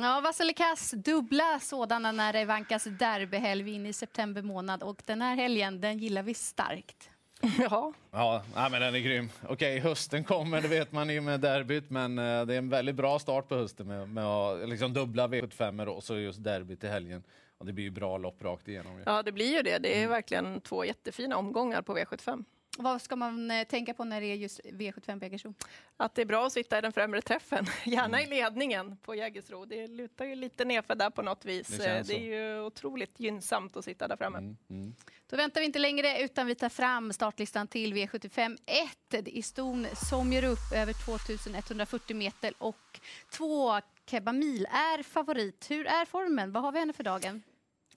Ja, Vassilikas dubbla sådana när det vankas derbyhelg in i september månad och den här helgen den gillar vi starkt. Ja. Ja, men den är grym. Okej, hösten kommer, det vet man ju med derbyt, men eh, det är en väldigt bra start på hösten med, med att ha liksom dubbla V75 och så just derbyt i helgen. Och det blir ju bra lopp rakt igenom. ja, det blir ju det. Det är verkligen två jättefina omgångar på V75. Vad ska man eh, tänka på när det är just V75 Jägersro? Att det är bra att sitta i den främre träffen, gärna i ledningen på Jägersro. Det lutar ju lite nerför där på något vis. Det känns Det, är ju otroligt gynnsamt att sitta där framme. Mm, mm. Då väntar vi inte längre utan vi tar fram startlistan till V75 1. Det är ston som gör upp över 2140 meter och två Kebamil är favorit. Hur är formen? Vad har vi henne för dagen?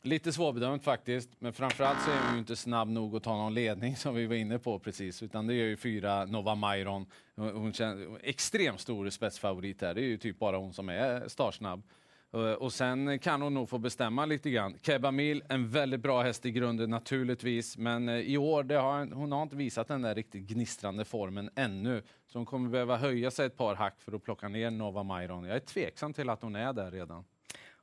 Lite svårbedömt faktiskt, men framförallt så är hon ju inte snabb nog att ta någon ledning som vi var inne på precis, utan det är ju fyra Nova Myron. Hon, känns extremt stor spetsfavorit här. Det är ju typ bara hon som är startsnabb. Eh, och, sen kan hon nog få bestämma lite grann. Keba Mil, en väldigt bra häst i grunden naturligtvis, men eh, i år det har, hon har inte visat den där riktigt gnistrande formen ännu. Så hon kommer behöva höja sig ett par hack för att plocka ner Nova Myron. Jag är tveksam till att hon är där redan.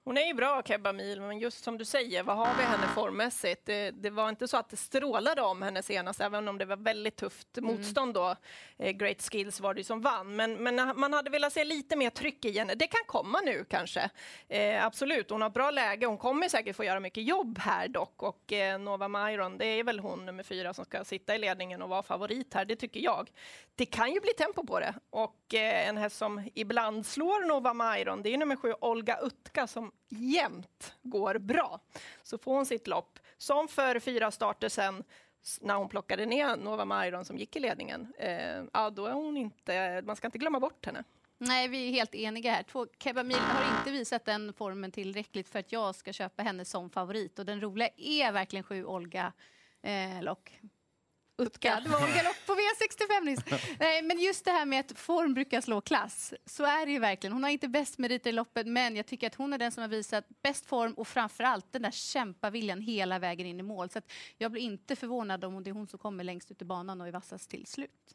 Hon är ju bra, Kebamil, men just som du säger, vad har vi henne formmässigt? Det, det var inte så att det strålade om henne senast, även om det var väldigt tufft motstånd då. Eh, Great Skills var det ju som vann, men, men man hade velat se lite mer tryck i henne. Det kan komma nu kanske. Eh, absolut, hon har bra läge. Hon kommer säkert få göra mycket jobb här dock och eh, Nova Myron, det är väl hon nummer fyra som ska sitta i ledningen och vara favorit här, det tycker jag. Det kan ju bli tempo på det och eh, en häst som ibland slår Nova Myron, det är nummer sju Olga Utka som jämt går bra. Så får hon sitt lopp, som för fyra starter sen när hon plockade ner Nova Myron som gick i ledningen, eh, ja, då är hon inte, man ska inte glömma bort henne. Nej, vi är helt eniga här. Två Kebamil har inte visat den formen tillräckligt för att jag ska köpa henne som favorit. Och den roliga är verkligen sju Olga eh, Lock. Utka. Det var Olga Lock på V65 nyss. Nej, men just det här med att form brukar slå klass. Så är det ju verkligen. Hon har inte bäst meriter i loppet, men jag tycker att hon är den som har visat bäst form och framförallt den där kämpaviljan hela vägen in i mål. Så att jag blir inte förvånad om det är hon som kommer längst ut i banan och är vassast till slut.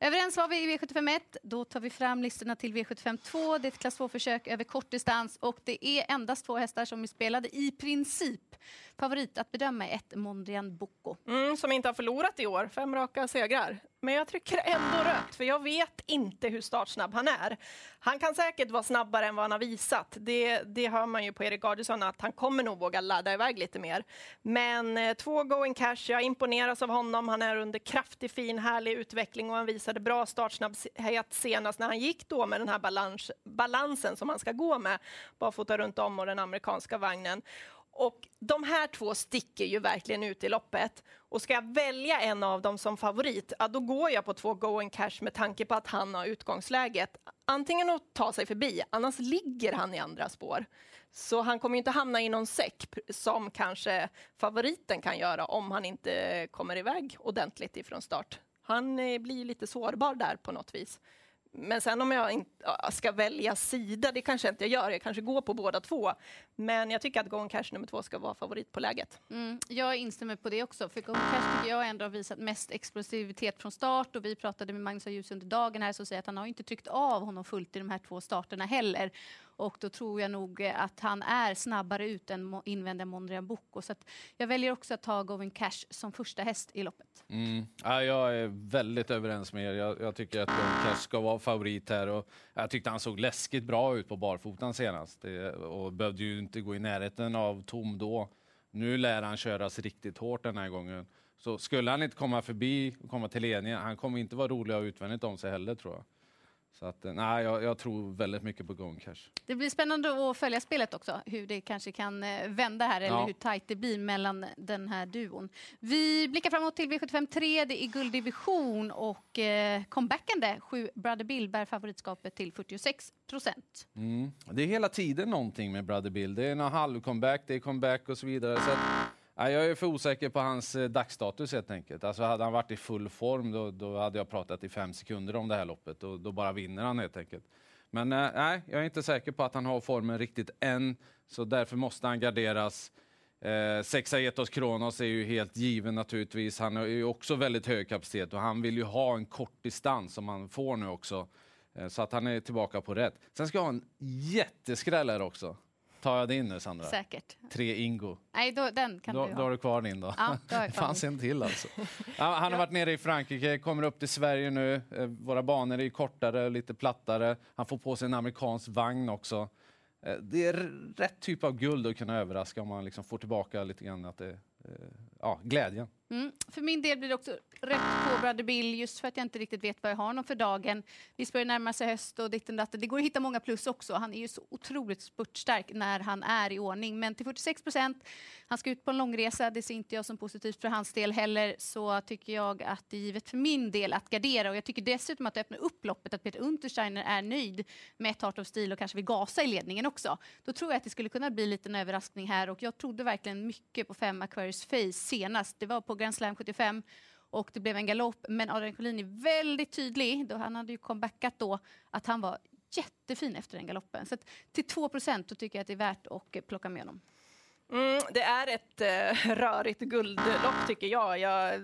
Överens var vi i V751. Då tar vi fram listorna till V752. Det är ett klass 2-försök över kort distans och det är endast två hästar som är spelade i princip. Favorit att bedöma är ett Mondrian Bocco. Mm, som inte har förlorat i år, fem raka segrar. Men jag trycker ändå rött, för jag vet inte hur startsnabb han är. Han kan säkert vara snabbare än vad han har visat. Det, det hör man ju på Erik Adielsson att han kommer nog våga ladda iväg lite mer. Men eh, två going cash, jag imponeras av honom. Han är under kraftig, fin, härlig utveckling och han visade bra startsnabbhet senast när han gick då med den här balans, balansen som han ska gå med, barfota runt om och den amerikanska vagnen. Och de här två sticker ju verkligen ut i loppet. Och ska jag välja en av dem som favorit, ja, då går jag på två going cash med tanke på att han har utgångsläget. Antingen att ta sig förbi, annars ligger han i andra spår. Så han kommer ju inte hamna i någon säck som kanske favoriten kan göra om han inte kommer iväg ordentligt ifrån start. Han eh, blir lite sårbar där på något vis. Men sen om jag inte ska välja sida, det kanske jag inte gör. Jag kanske går på båda två. Men jag tycker att Gone Cash nummer två ska vara favorit på läget. Mm, jag instämmer på det också. För Gone Cash tycker jag ändå har visat mest explosivitet från start. Och vi pratade med Magnus Ljus under dagen här som säger att han har inte tryckt av honom fullt i de här två starterna heller. Och då tror jag nog eh, att han är snabbare ut än invänder Mondrian Bocco. Så att jag väljer också att ta Going Cash som första häst i loppet. Mm. Ja, jag är väldigt överens med er. Jag, jag tycker att Going Cash ska vara favorit här. Och jag tyckte han såg läskigt bra ut på barfotan senast det, och behövde ju inte gå i närheten av tom då. Nu lär han köras riktigt hårt den här gången. Så skulle han inte komma förbi och komma till ledningen, han kommer inte vara rolig att utvändigt om sig heller tror jag. Så att, eh, nej, jag, jag tror väldigt mycket på Gone Cash. Det blir spännande att följa spelet också, hur det kanske kan eh, vända här eller Ja. hur tajt det blir mellan den här duon. Vi blickar framåt till V75 3, det är gulddivision och eh, comebackande sju Brother Bill bär favoritskapet till 46 procent. Mm. Det är hela tiden någonting med Brother Bill. Det är en halv-comeback, det är comeback och så vidare. Så att, jag är för osäker på hans eh, dagsstatus helt enkelt. Alltså, hade han varit i full form då, då hade jag pratat i fem sekunder om det här loppet. Och, då bara vinner han helt enkelt. Men eh, nej, jag är inte säker på att han har formen riktigt än. Så därför måste han garderas. Eh, sexa Etos Kronos är ju helt given naturligtvis. Han har ju också väldigt hög kapacitet och han vill ju ha en kort distans som han får nu också. Eh, så att han är tillbaka på rätt. Sen ska jag ha en jätteskräll här också. Tar jag din nu Sandra? Säkert. Tre Ingo. Nej, då, den kan Då, du då har ha. du kvar din då? Ja, då Det fanns en till alltså. Ja, han har varit nere i Frankrike, kommer upp till Sverige nu. Eh, Våra banor är kortare, lite plattare. Han får på sig en amerikansk vagn också. Eh, Det är rätt typ av guld att kunna överraska om man liksom får tillbaka lite grann att det, eh, ja, glädjen. Mm. För min del blir det också rätt på Brother Bill just för att jag inte riktigt vet vad jag har honom för dagen. Vi börjar närma sig höst och ditten datten. Det går att hitta många plus också. Han är ju så otroligt spurtstark när han är i ordning. Men till 46 procent, han ska ut på en långresa. Det ser inte jag som positivt för hans del heller. Så tycker jag att det är givet för min del att gardera. Och jag tycker dessutom att det öppnar upp loppet att Peter Untersteiner är nöjd med ett Heart of Steel och kanske vill gasa i ledningen också. Då tror jag att det skulle kunna bli en liten överraskning här och jag trodde verkligen mycket på fem Aquarius Face senast. Det var på Grand Slam 75 och det blev en galopp. Men Adrian Collin är väldigt tydlig, då han hade ju comebackat då, att han var jättefin efter den galoppen. Så att till 2 procent då tycker jag att det är värt att eh, plocka med honom. Mm, det är ett eh, rörigt guldlopp tycker jag. jag.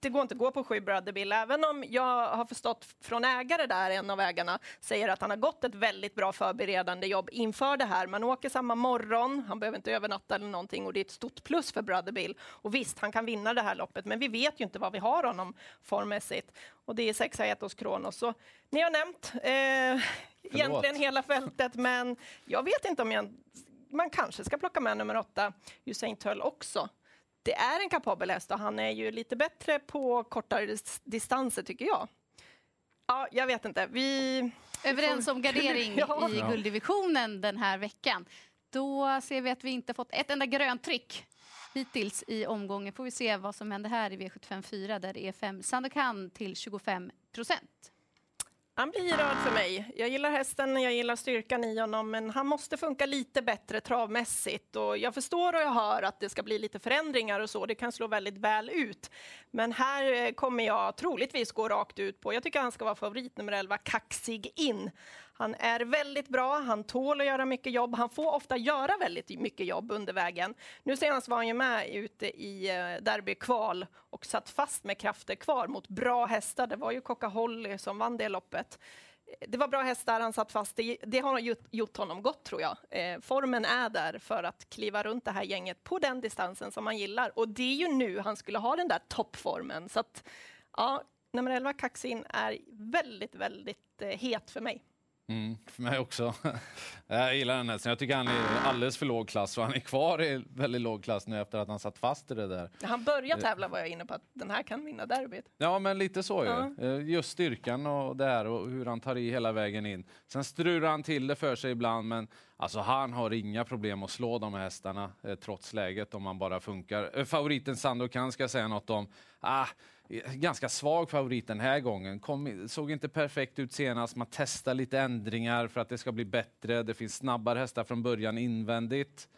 Det går inte att gå på sju Brother Bill, även om jag har förstått från ägare där, en av ägarna, säger att han har gått ett väldigt bra förberedande jobb inför det här. Man åker samma morgon, han behöver inte övernatta eller någonting och det är ett stort plus för Brother Bill. Och visst, han kan vinna det här loppet, men vi vet ju inte vad vi har honom formmässigt. Och det är sexa Etos Kronos. Så ni har nämnt eh, egentligen hela fältet, men jag vet inte om jag man kanske ska plocka med nummer åtta, Usain Tull också. Det är en kapabel häst och han är ju lite bättre på kortare dis- distanser tycker jag. Ja, jag vet inte. Vi... Överens om gardering Ja. i gulddivisionen den här veckan. Då ser vi att vi inte fått ett enda grönt tryck hittills i omgången. Får vi se vad som händer här i V75 4 där det är fem Sandokan till 25 procent. Han blir röd för mig. Jag gillar hästen, jag gillar styrkan i honom, men han måste funka lite bättre travmässigt. Och jag förstår och jag hör att det ska bli lite förändringar och så. Det kan slå väldigt väl ut. Men här eh, kommer jag troligtvis gå rakt ut på. Jag tycker han ska vara favorit nummer 11, Kaxig in. Han är väldigt bra, han tål att göra mycket jobb. Han får ofta göra väldigt mycket jobb under vägen. Nu senast var han ju med ute i eh, Derby derbykval och satt fast med krafter kvar mot bra hästar. Det var ju Coca Holly som vann det loppet. Det var bra hästar, han satt fast. Det, det har gjort, gjort honom gott tror jag. Eh, formen är där för att kliva runt det här gänget på den distansen som han gillar. Och det är ju nu han skulle ha den där toppformen. Så att, ja, nummer 11 Kaxin är väldigt, väldigt eh, het för mig. Mm, för mig också. jag gillar den hästen. Jag tycker han är alldeles för låg klass och han är kvar i väldigt låg klass nu efter att han satt fast i det där. Han börjar tävla var jag inne på att den här kan vinna derbyt. Ja, men lite så ju. Ja. Eh, Just styrkan och det här och hur han tar i hela vägen in. Sen strular han till det för sig ibland, men alltså han har inga problem att slå de här hästarna eh, trots läget om han bara funkar. Eh, favoriten Sandokan ska jag säga något om. Ah, eh, ganska svag favorit den här gången. Kom, såg inte perfekt ut senast. Man testar lite ändringar för att det ska bli bättre. Det finns snabbare hästar från början invändigt.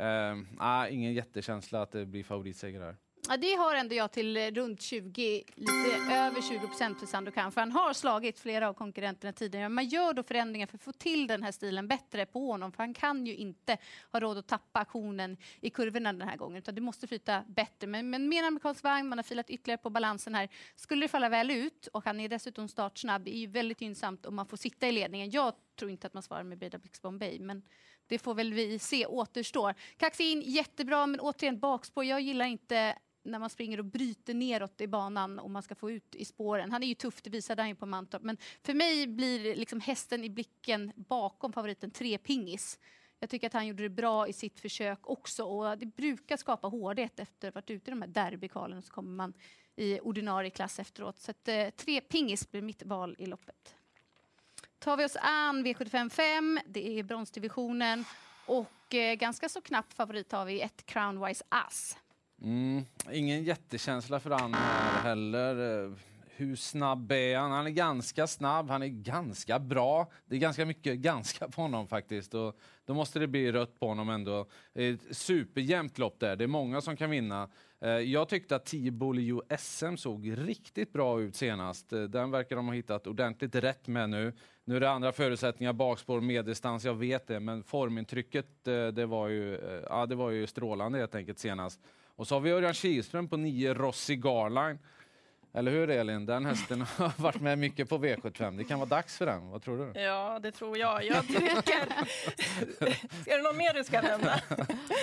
Uh, ah, ingen jättekänsla att det blir favoritseger här. Ja, det har ändå jag till eh, runt 20, lite över 20 procent för Sandokan. För han har slagit flera av konkurrenterna tidigare. Man gör då förändringar för att få till den här stilen bättre på honom. För han kan ju inte ha råd att tappa aktionen i kurvorna den här gången. Utan det måste flyta bättre. Men, men med en amerikansk vagn, man har filat ytterligare på balansen här. Skulle det falla väl ut och han är dessutom startsnabb, det är ju väldigt gynnsamt om man får sitta i ledningen. Jag tror inte att man svarar med Breda Blix Bombay. Men det får väl vi se återstår. Kaxin, jättebra, men återigen bakspår. Jag gillar inte när man springer och bryter neråt i banan och man ska få ut i spåren. Han är ju tuff, det visade han ju på Mantorp. Men för mig blir liksom hästen i blicken bakom favoriten tre pingis. Jag tycker att han gjorde det bra i sitt försök också och det brukar skapa hårdhet efter att ha varit ute i de här derbykalen så kommer man i ordinarie klass efteråt. Så att, eh, tre pingis blir mitt val i loppet. Tar vi oss an V755, det är bronsdivisionen och eh, ganska så knapp favorit har vi ett Crownwise Ass. Mm, ingen jättekänsla för han heller. Hur snabb är han? Han är ganska snabb, han är ganska bra. Det är ganska mycket ganska på honom faktiskt. Och då måste det bli rött på honom ändå. Ett superjämnt lopp där, det är många som kan vinna. Eh, Jag tyckte att 10 Bolio SM såg riktigt bra ut senast. Eh, Den verkar de ha hittat ordentligt rätt med nu. Nu är det andra förutsättningar, bakspår, medeldistans, jag vet det, men formintrycket eh, det var ju, ja, det var ju strålande helt enkelt senast. Och så har vi Örjan Kihlström på 9 Rossi Garline. Eller hur Elin? Den hästen har varit med mycket på V75. Det kan vara dags för den. Vad tror du? Ja, det tror jag. Jag tycker... Ska det något mer du ska nämna?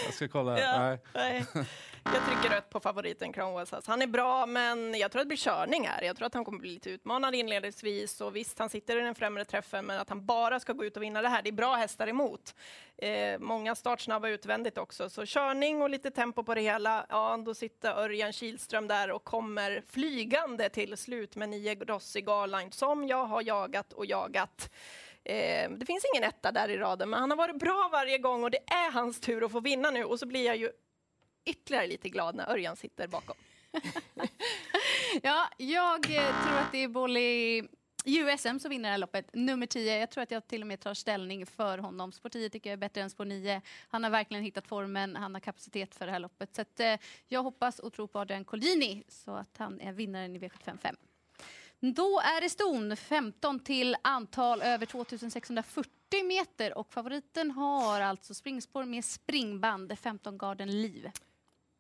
Jag ska kolla. Ja, Nej. nej. Jag trycker rött på favoriten Cromwell. Han är bra, men jag tror att det blir körning här. Jag tror att han kommer bli lite utmanad inledningsvis. Och visst, han sitter i den främre träffen, men att han bara ska gå ut och vinna det här, det är bra hästar emot. Eh, många startsnabba utvändigt också, så körning och lite tempo på det hela. Ja, då sitter Örjan Kihlström där och kommer flygande till slut med nio Rossi Garline som jag har jagat och jagat. Eh, det finns ingen etta där i raden, men han har varit bra varje gång och det är hans tur att få vinna nu. Och så blir jag ju ytterligare lite glad när Örjan sitter bakom. Ja, jag eh, tror att det är Bolly USM som vinner det här loppet. Nummer 10. Jag tror att jag till och med tar ställning för honom. Spår 10 tycker jag är bättre än spår 9. Han har verkligen hittat formen. Han har kapacitet för det här loppet. Så att, eh, jag hoppas och tror på Adrian Collini så att han är vinnaren i V755. Då är det ston 15 till antal över 2640 meter och favoriten har alltså springspår med springband 15 Garden Liv.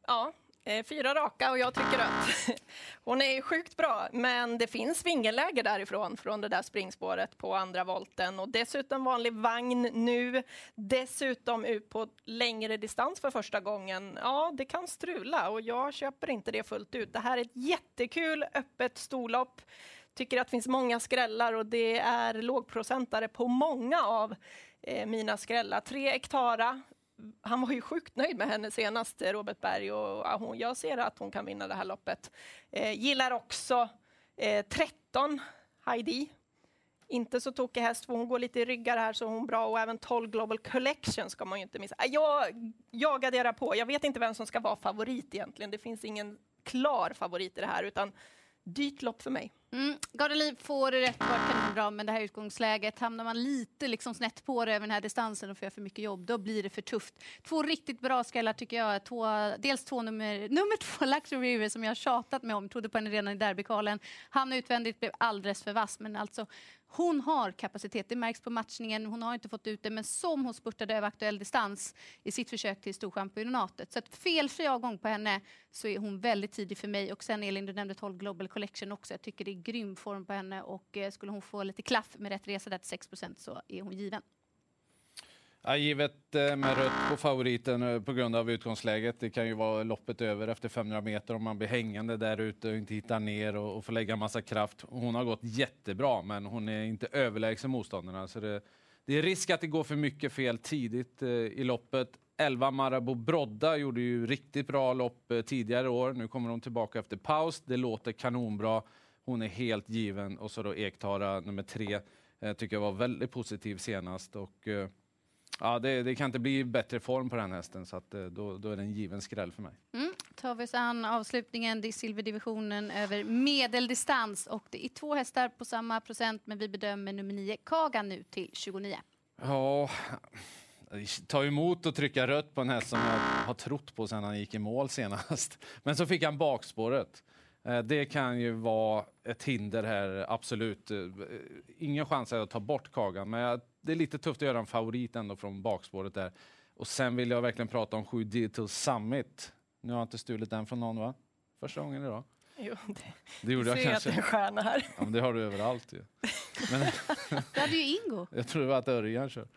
Ja, eh, fyra raka och jag trycker rött. Hon är sjukt bra, men det finns vingelläge därifrån, från det där springspåret på andra volten och dessutom vanlig vagn nu. Dessutom ut på längre distans för första gången. Ja, det kan strula och jag köper inte det fullt ut. Det här är ett jättekul öppet storlopp. Tycker att det finns många skrällar och det är lågprocentare på många av eh, mina skrällar. Tre Ektara, han var ju sjukt nöjd med henne senast, Robert Berg, och hon, jag ser att hon kan vinna det här loppet. Eh, gillar också eh, 13, Heidi. Inte så tokig häst, för hon går lite i ryggar här, så hon är bra. Och även 12 Global Collection ska man ju inte missa. Jag, jag adderar på. Jag vet inte vem som ska vara favorit egentligen. Det finns ingen klar favorit i det här, utan dyrt lopp för mig. Mm. Garden får det rätt vart bra, men det här utgångsläget, hamnar man lite liksom snett på det över den här distansen och får göra för mycket jobb, då blir det för tufft. Två riktigt bra skrällar tycker jag. Två, dels två nummer, nummer två, Luxury River, som jag tjatat med om, trodde på henne redan i derbykvalen. Hamnade utvändigt blev alldeles för vass, men alltså hon har kapacitet, det märks på matchningen. Hon har inte fått ut det, men som hon spurtade över aktuell distans i sitt försök till Storchampionatet. Så att felfri avgång på henne så är hon väldigt tidig för mig. Och sen Elin, du nämnde 12 Global Collection också. Jag tycker det är grym form på henne och eh, skulle hon få lite klaff med rätt resa där till 6% så är hon given. Ja, givet eh, med rött på favoriten eh, på grund av utgångsläget. Det kan ju vara loppet över efter 500 meter om man blir hängande där ute och inte hittar ner och, och får lägga massa kraft. Hon har gått jättebra, men hon är inte överlägsen motståndarna. Så det, det är risk att det går för mycket fel tidigt eh, i loppet. 11 Marabou Brodda gjorde ju riktigt bra lopp eh, tidigare år. Nu kommer hon tillbaka efter paus. Det låter kanonbra. Hon är helt given. Och så då Ektara nummer tre. Eh, tycker jag var väldigt positiv senast. Och, eh, Ja, det, det kan inte bli bättre form på den hästen, så att, eh, då, då är det en given skräll för mig. Mm. Tar vi oss an avslutningen, det är silverdivisionen över medeldistans och det är två hästar på samma procent, men vi bedömer nummer 9 Kaga nu till 29. Ja, ta emot och trycka rött på en häst som jag har trott på sedan han gick i mål senast. Men så fick han bakspåret. Eh, Det kan ju vara ett hinder här, absolut. Eh, Ingen chans att ta bort Kagan, men jag- det är lite tufft att göra en favorit ändå från bakspåret där. Och sen vill jag verkligen prata om 7 Digital Summit. Nu har jag inte stulit den från någon, va? Första gången idag. Jo, det, Det gjorde jag ser att det är en kanske. stjärna här. Ja, men det har du överallt ju. Men, Det hade ju Ingo. jag tror det var att Örjan kör.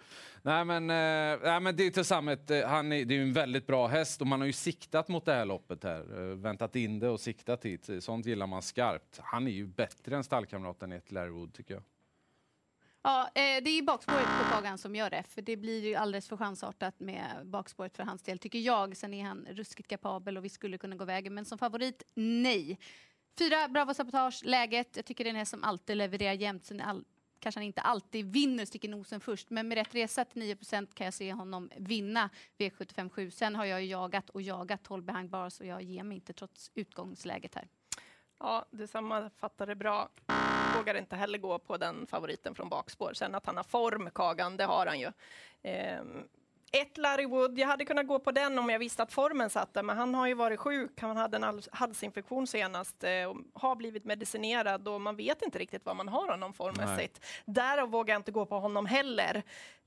Nej men, eh, nej, men Digital Summit, eh, han är, det är ju en väldigt bra häst och man har ju siktat mot det här loppet här. Eh, väntat in det och siktat hit. Sånt gillar man skarpt. Han är ju bättre än stallkamraten Ed Larrywood tycker jag. Ja, eh, det är bakspåret på Kagan som gör det, för det blir ju alldeles för chansartat med bakspåret för hans del, tycker jag. Sen är han ruskigt kapabel och vi skulle kunna gå vägen, men som favorit, nej. Fyra Bravo Sabotage, läget. Jag tycker den är som alltid levererar jämt. Sen all, kanske han inte alltid vinner, sticker nosen först, men med rätt resa till 9% kan jag se honom vinna V75 7. Sen har jag ju jagat och jagat 12 behind bars och jag ger mig inte trots utgångsläget här. Ja, det sammanfattar det bra. Vågar inte heller gå på den favoriten från bakspår. Sen att han har form, Kagan, det har han ju. Ehm, ett Larry Wood, jag hade kunnat gå på den om jag visste att formen satt där, men han har ju varit sjuk. Han hade en hals- halsinfektion senast eh, och har blivit medicinerad och man vet inte riktigt vad man har honom formmässigt. Därav vågar jag inte gå på honom heller.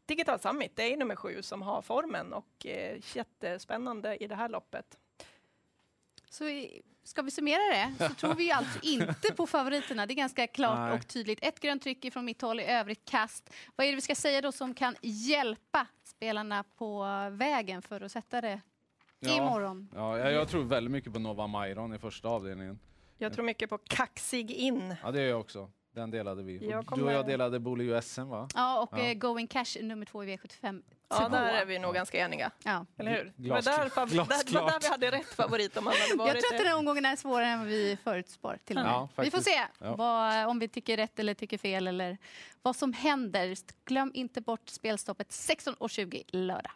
Digital Summit, det är nummer sju som har formen och eh, jättespännande i det här loppet. Så i- ska vi summera det så tror vi alltså inte på favoriterna. Det är ganska klart Nej. och tydligt. Ett grönt tryck från mitt håll, i övrigt kast. Vad är det vi ska säga då som kan hjälpa spelarna på vägen för att sätta det Ja. imorgon? Ja, jag, jag tror väldigt mycket på Nova Mairon i första avdelningen. Jag tror mycket på kaxig in. Ja, det gör jag också. Den delade vi. Jag Du och jag delade Bolio SM va? Ja, och Ja. eh, Going Cash nummer två i V75 Ja, där är vi nog ganska eniga. Ja. Eller hur? Det var, Glas- där, där, det var där vi hade rätt favorit om han hade varit Jag tror att den här omgången är svårare än vad vi förutspår. Till och med. Ja, vi får se Ja. vad, om vi tycker rätt eller tycker fel eller vad som händer. Glöm inte bort spelstoppet 16.20 lördag.